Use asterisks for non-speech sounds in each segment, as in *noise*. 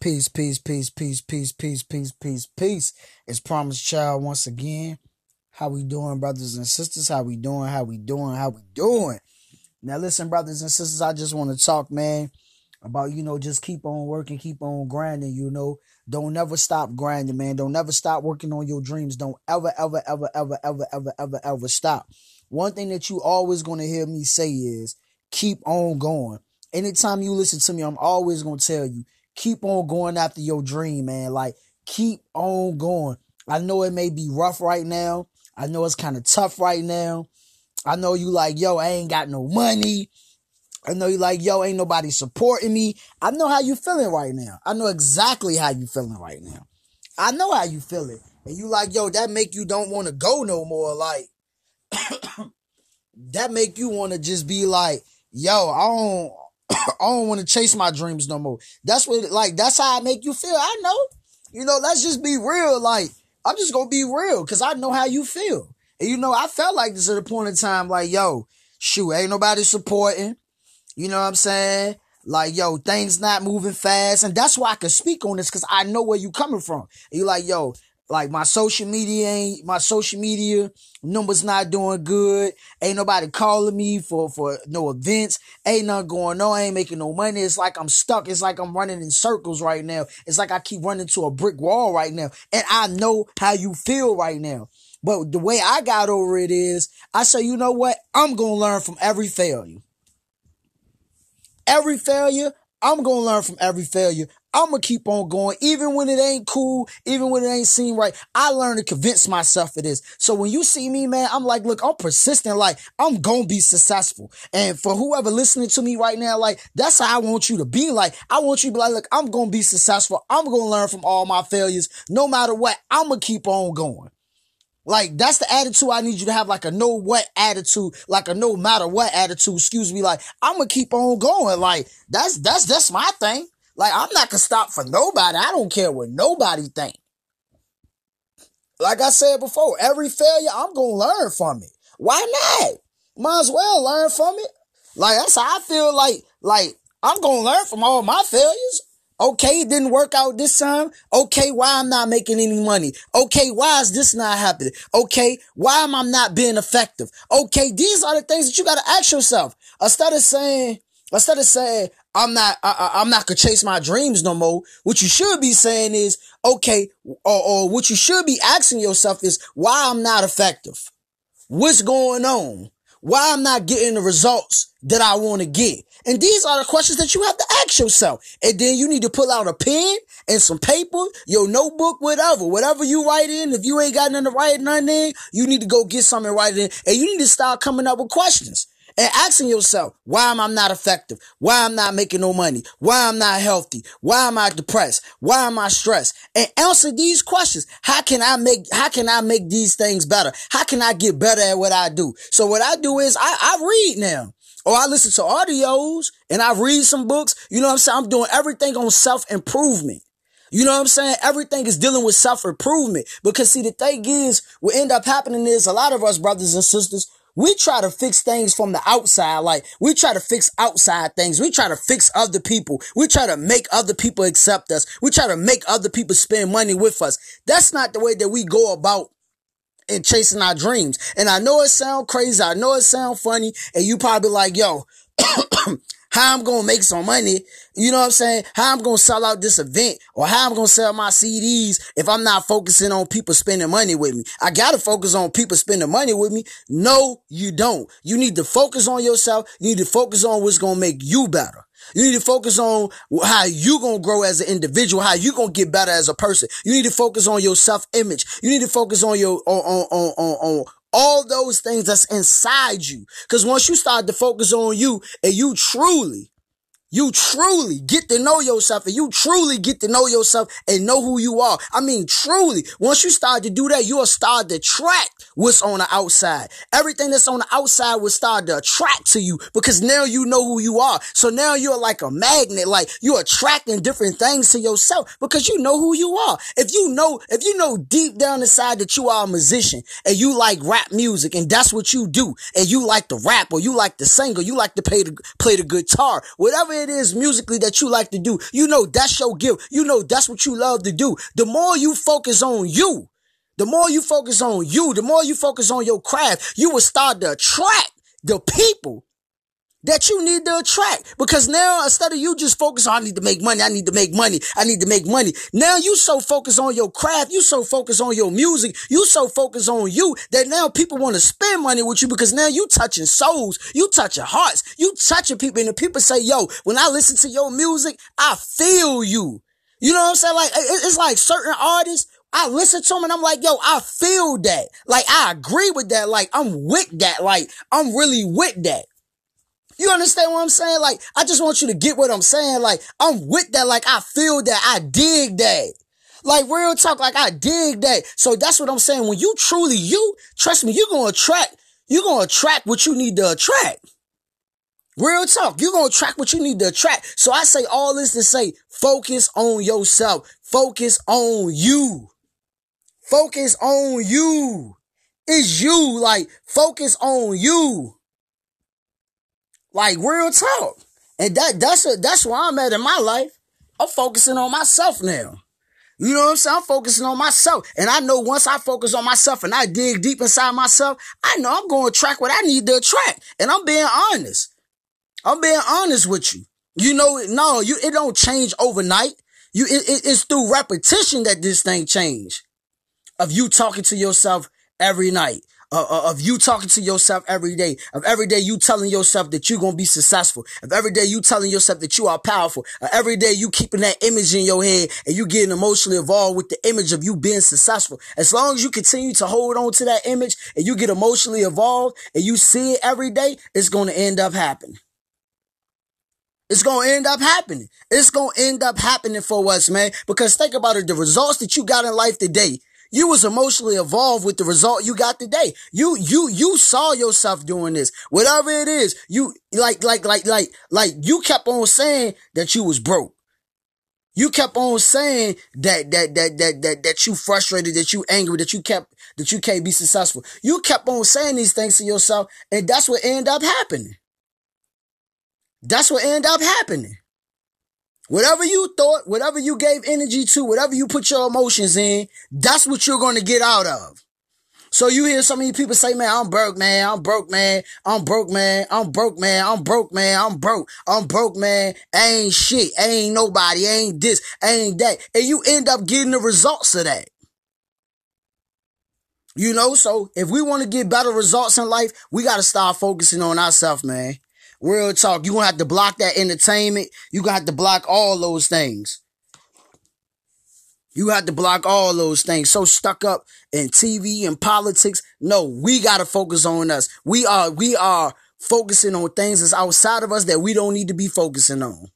Peace, peace, peace, peace, peace, peace, peace, peace, peace. It's Promised Child once again. How we doing, brothers and sisters? How we doing? How we doing? How we doing? Now listen, brothers and sisters, I just want to talk, man, about, you know, just keep on working, keep on grinding, you know. Don't never stop grinding, man. Don't never stop working on your dreams. Don't ever, ever, ever, ever, ever, ever, ever, ever stop. One thing that you always gonna hear me say is keep on going. Anytime you listen to me, I'm always gonna tell you keep on going after your dream, man. Like, keep on going. I know it may be rough right now. I know it's kind of tough right now. I know you like, yo, I ain't got no money. I know you like, yo, ain't nobody supporting me. I know how you feeling right now. I know exactly how you feeling right now. I know how you feeling. And you like, yo, that make you don't want to go no more. Like, *coughs* that make you want to just be like, yo, I don't, I don't want to chase my dreams no more. That's what like that's how I make you feel. I know. You know, let's just be real. Like, I'm just gonna be real because I know how you feel. And you know, I felt like this at a point in time, like, yo, shoot, ain't nobody supporting. You know what I'm saying? Like, yo, things not moving fast. And that's why I can speak on this because I know where you coming from. And you like, yo, like my social media ain't my social media numbers not doing good. Ain't nobody calling me for for no events. Ain't nothing going on. I ain't making no money. It's like I'm stuck. It's like I'm running in circles right now. It's like I keep running to a brick wall right now. And I know how you feel right now. But the way I got over it is I say, you know what? I'm gonna learn from every failure. Every failure, I'm gonna learn from every failure. I'm gonna keep on going, even when it ain't cool, even when it ain't seem right. I learn to convince myself of this. So when you see me, man, I'm like, look, I'm persistent. Like I'm gonna be successful. And for whoever listening to me right now, like that's how I want you to be. Like I want you to be like, look, I'm gonna be successful. I'm gonna learn from all my failures, no matter what. I'm gonna keep on going. Like that's the attitude I need you to have, like a no what attitude, like a no matter what attitude. Excuse me, like I'm gonna keep on going. Like that's that's that's my thing. Like I'm not gonna stop for nobody. I don't care what nobody think. Like I said before, every failure I'm gonna learn from it. Why not? Might as well learn from it. Like that's how I feel. Like like I'm gonna learn from all my failures. Okay, it didn't work out this time. Okay, why I'm not making any money? Okay, why is this not happening? Okay, why am I not being effective? Okay, these are the things that you gotta ask yourself. Instead of saying, instead of saying, I'm not, I, I'm not gonna chase my dreams no more. What you should be saying is, okay, or, or what you should be asking yourself is why I'm not effective. What's going on? Why I'm not getting the results that I want to get? And these are the questions that you have to ask yourself. And then you need to pull out a pen and some paper, your notebook, whatever, whatever you write in. If you ain't got nothing to write nothing in, you need to go get something and write in. And you need to start coming up with questions and asking yourself, why am I not effective? Why I'm not making no money? Why I'm not healthy? Why am I depressed? Why am I stressed? And answer these questions. How can I make, how can I make these things better? How can I get better at what I do? So what I do is I, I read now. Or I listen to audios and I read some books. You know what I'm saying? I'm doing everything on self improvement. You know what I'm saying? Everything is dealing with self improvement because see, the thing is, what end up happening is a lot of us brothers and sisters, we try to fix things from the outside. Like we try to fix outside things. We try to fix other people. We try to make other people accept us. We try to make other people spend money with us. That's not the way that we go about and chasing our dreams. And I know it sound crazy. I know it sound funny. And you probably like, yo, *clears throat* how I'm gonna make some money, you know what I'm saying? How I'm gonna sell out this event or how I'm gonna sell my CDs if I'm not focusing on people spending money with me. I gotta focus on people spending money with me. No, you don't. You need to focus on yourself. You need to focus on what's gonna make you better. You need to focus on how you gonna grow as an individual, how you gonna get better as a person. You need to focus on your self image. You need to focus on your on on on on, all those things that's inside you. Cause once you start to focus on you and you truly you truly get to know yourself and you truly get to know yourself and know who you are. I mean, truly, once you start to do that, you'll start to track what's on the outside. Everything that's on the outside will start to attract to you because now you know who you are. So now you're like a magnet, like you're attracting different things to yourself because you know who you are. If you know, if you know deep down inside that you are a musician and you like rap music and that's what you do and you like to rap or you like to sing or you like to play the, play the guitar, whatever it is musically that you like to do, you know that's your gift. You know that's what you love to do. The more you focus on you, the more you focus on you, the more you focus on your craft, you will start to attract the people that you need to attract. Because now instead of you just focus on, I need to make money, I need to make money, I need to make money. Now you so focused on your craft, you so focused on your music, you so focused on you that now people want to spend money with you because now you touching souls, you touching hearts, you touching people. And the people say, yo, when I listen to your music, I feel you. You know what I'm saying? Like, it's like certain artists, I listen to them and I'm like, yo, I feel that. Like, I agree with that. Like, I'm with that. Like, I'm really with that. You understand what I'm saying? Like, I just want you to get what I'm saying. Like, I'm with that. Like, I feel that. I dig that. Like, real talk. Like, I dig that. So that's what I'm saying. When you truly you, trust me, you're to attract, you're to attract what you need to attract. Real talk. You're to attract what you need to attract. So I say all this to say, focus on yourself. Focus on you. Focus on you. It's you. Like, focus on you. Like real talk. And that that's a, that's where I'm at in my life. I'm focusing on myself now. You know what I'm saying? I'm focusing on myself. And I know once I focus on myself and I dig deep inside myself, I know I'm going to attract what I need to attract. And I'm being honest. I'm being honest with you. You know, no, you, it don't change overnight. You, it, it, it's through repetition that this thing change. Of you talking to yourself every night uh, of you talking to yourself every day, of every day you telling yourself that you're going to be successful, of every day you telling yourself that you are powerful, of every day you keeping that image in your head and you getting emotionally involved with the image of you being successful. As long as you continue to hold on to that image and you get emotionally involved and you see it every day, it's going to end up happening. It's going to end up happening. It's going to end up happening for us, man. Because think about it. The results that you got in life today, you was emotionally involved with the result you got today. You, you, you saw yourself doing this. Whatever it is, you, like, like, like, like, like, you kept on saying that you was broke. You kept on saying that, that, that, that, that, that you frustrated, that you angry, that you kept, that you can't be successful. You kept on saying these things to yourself and that's what ended up happening. That's what ended up happening. Whatever you thought, whatever you gave energy to, whatever you put your emotions in, that's what you're going to get out of. So you hear so many people say, man, I'm broke, man. I'm broke, man. I'm broke, man. I'm broke, man. I'm broke, man. I'm broke. I'm broke, man. ain't shit. ain't nobody. ain't this. ain't that. And you end up getting the results of that. You know, so if we want to get better results in life, we got to start focusing on ourselves, man. Real talk. You're going to have to block that entertainment. You're going to have to block all those things. You have to block all those things. So stuck up in TV and politics. No, we got to focus on us. We are, we are focusing on things that's outside of us that we don't need to be focusing on.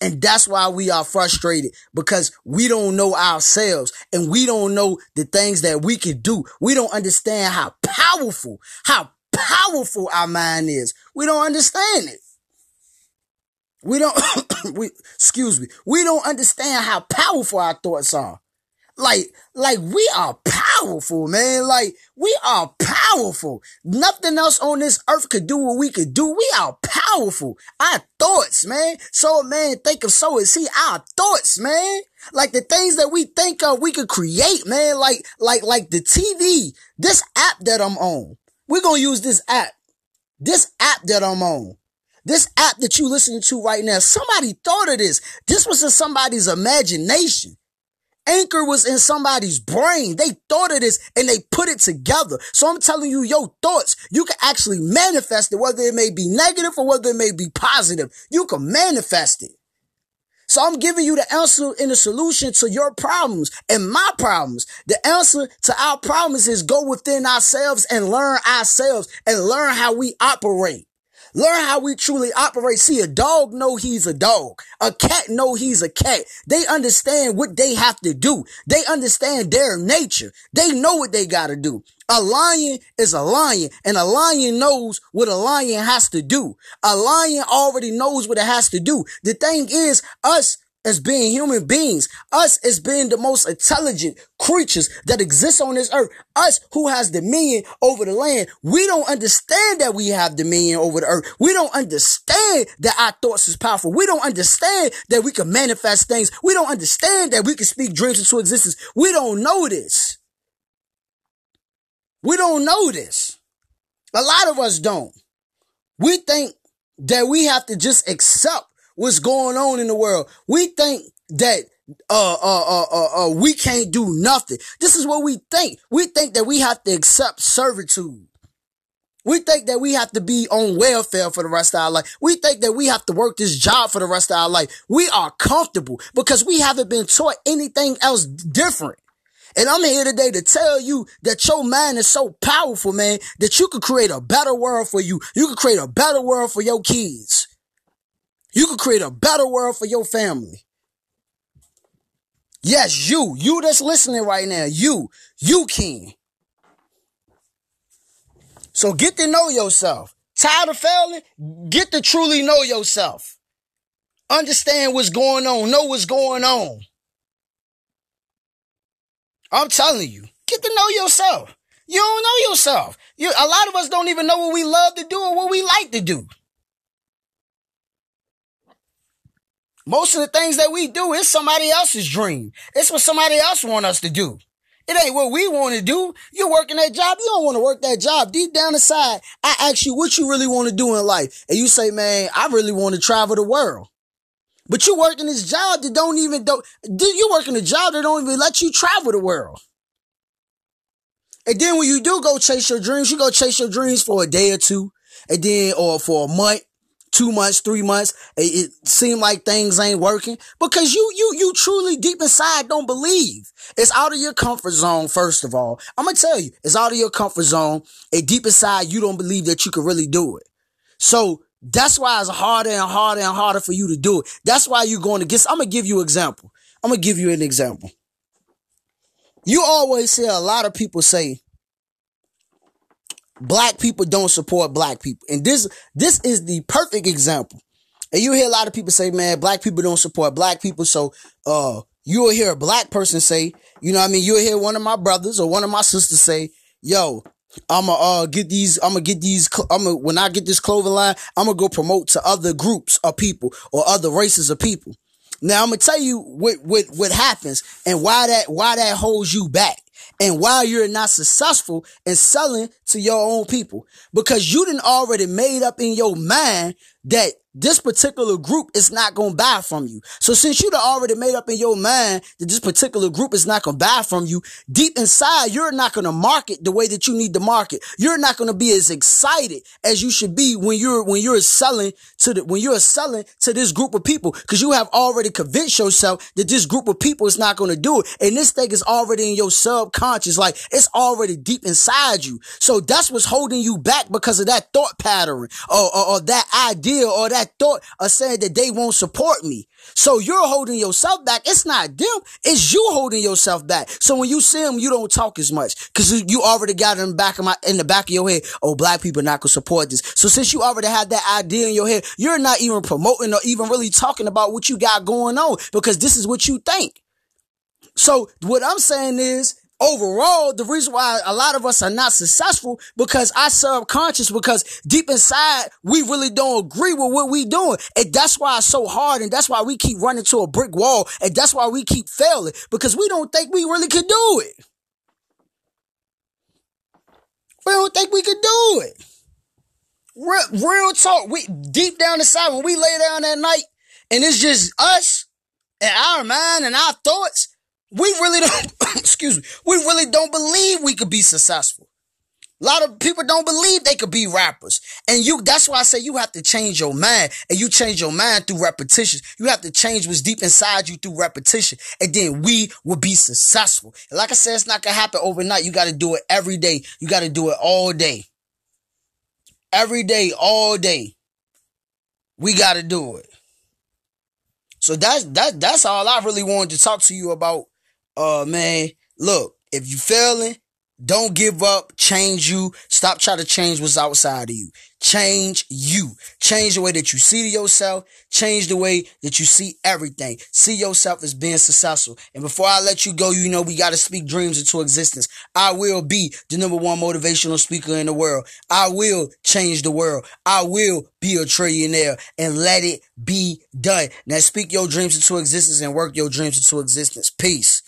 And that's why we are frustrated because we don't know ourselves and we don't know the things that we can do. We don't understand how powerful, how powerful our mind is. We don't understand it. We don't, *coughs* we, excuse me. We don't understand how powerful our thoughts are. Like, like we are powerful, man. Like we are powerful. Nothing else on this earth could do what we could do. We are powerful. Our thoughts, man. So man, think of so is he. Our thoughts, man. Like the things that we think of, we could create, man. Like, like, like the TV, this app that I'm on. We're going to use this app. This app that I'm on. This app that you listening to right now. Somebody thought of this. This was in somebody's imagination. Anchor was in somebody's brain. They thought of this and they put it together. So I'm telling you, your thoughts, you can actually manifest it, whether it may be negative or whether it may be positive. You can manifest it. So I'm giving you the answer and the solution to your problems and my problems. The answer to our problems is go within ourselves and learn ourselves and learn how we operate. Learn how we truly operate. See, a dog know he's a dog. A cat know he's a cat. They understand what they have to do. They understand their nature. They know what they gotta do. A lion is a lion and a lion knows what a lion has to do. A lion already knows what it has to do. The thing is, us as being human beings, us as being the most intelligent creatures that exist on this earth, us who has dominion over the land, we don't understand that we have dominion over the earth. We don't understand that our thoughts is powerful. We don't understand that we can manifest things. We don't understand that we can speak dreams into existence. We don't know this. We don't know this. A lot of us don't. We think that we have to just accept what's going on in the world. We think that uh, uh, uh, uh, uh, we can't do nothing. This is what we think. We think that we have to accept servitude. We think that we have to be on welfare for the rest of our life. We think that we have to work this job for the rest of our life. We are comfortable because we haven't been taught anything else different. And I'm here today to tell you that your mind is so powerful, man, that you could create a better world for you. You could create a better world for your kids. You could create a better world for your family. Yes, you, you that's listening right now, you, you can. So get to know yourself. Tired of failing? Get to truly know yourself. Understand what's going on. Know what's going on. I'm telling you, get to know yourself. You don't know yourself. You, a lot of us don't even know what we love to do or what we like to do. Most of the things that we do is somebody else's dream. It's what somebody else want us to do. It ain't what we want to do. You're working that job. You don't want to work that job. Deep down inside, I ask you what you really want to do in life. And you say, man, I really want to travel the world. But you working this job that don't even, do you working a job that don't even let you travel the world. And then when you do go chase your dreams, you go chase your dreams for a day or two, and then, or for a month, two months, three months, it, it seemed like things ain't working because you, you, you truly deep inside don't believe. It's out of your comfort zone, first of all. I'm going to tell you, it's out of your comfort zone. And deep inside, you don't believe that you can really do it. So that's why it's harder and harder and harder for you to do it. That's why you're going to get, I'm going to give you an example. I'm going to give you an example. You always hear a lot of people say, black people don't support black people. And this, this is the perfect example. And you hear a lot of people say, man, black people don't support black people. So, uh, you'll hear a black person say, you know I mean? You'll hear one of my brothers or one of my sisters say, yo, I'ma uh get these. I'ma get these. I'ma when I get this clothing line, I'ma go promote to other groups of people or other races of people. Now I'm gonna tell you what what what happens and why that why that holds you back and why you're not successful in selling to your own people. Because you didn't already made up in your mind that this particular group is not going to buy from you. So since you'd already made up in your mind that this particular group is not going to buy from you, deep inside, you're not going to market the way that you need to market. You're not going to be as excited as you should be when you're, when you're selling to the, when you're selling to this group of people because you have already convinced yourself that this group of people is not going to do it. And this thing is already in your subconscious. Like it's already deep inside you. So that's what's holding you back because of that thought pattern or, or, or that idea or that thought of saying that they won't support me. So you're holding yourself back. It's not them. It's you holding yourself back. So when you see them, you don't talk as much because you already got in the back of my, in the back of your head. Oh, black people not gonna support this. So since you already had that idea in your head, you're not even promoting or even really talking about what you got going on because this is what you think. So what I'm saying is overall, the reason why a lot of us are not successful because our subconscious, because deep inside, we really don't agree with what we doing. And that's why it's so hard. And that's why we keep running to a brick wall. And that's why we keep failing because we don't think we really could do it. We don't think we could do it. Real, real talk. We deep down inside when we lay down at night and it's just us and our mind and our thoughts we really don't, *coughs* excuse me, we really don't believe we could be successful. A lot of people don't believe they could be rappers. And you, that's why I say you have to change your mind and you change your mind through repetition. You have to change what's deep inside you through repetition. And then we will be successful. And like I said, it's not to happen overnight. You got to do it every day. You got to do it all day. Every day, all day. We got to do it. So that's, that, that's all I really wanted to talk to you about uh man, look, if you failing, Don't give up. Change you. Stop trying to change what's outside of you. Change you. Change the way that you see yourself. Change the way that you see everything. See yourself as being successful. And before I let you go, you know we got to speak dreams into existence. I will be the number one motivational speaker in the world. I will change the world. I will be a trillionaire and let it be done. Now speak your dreams into existence and work your dreams into existence. Peace.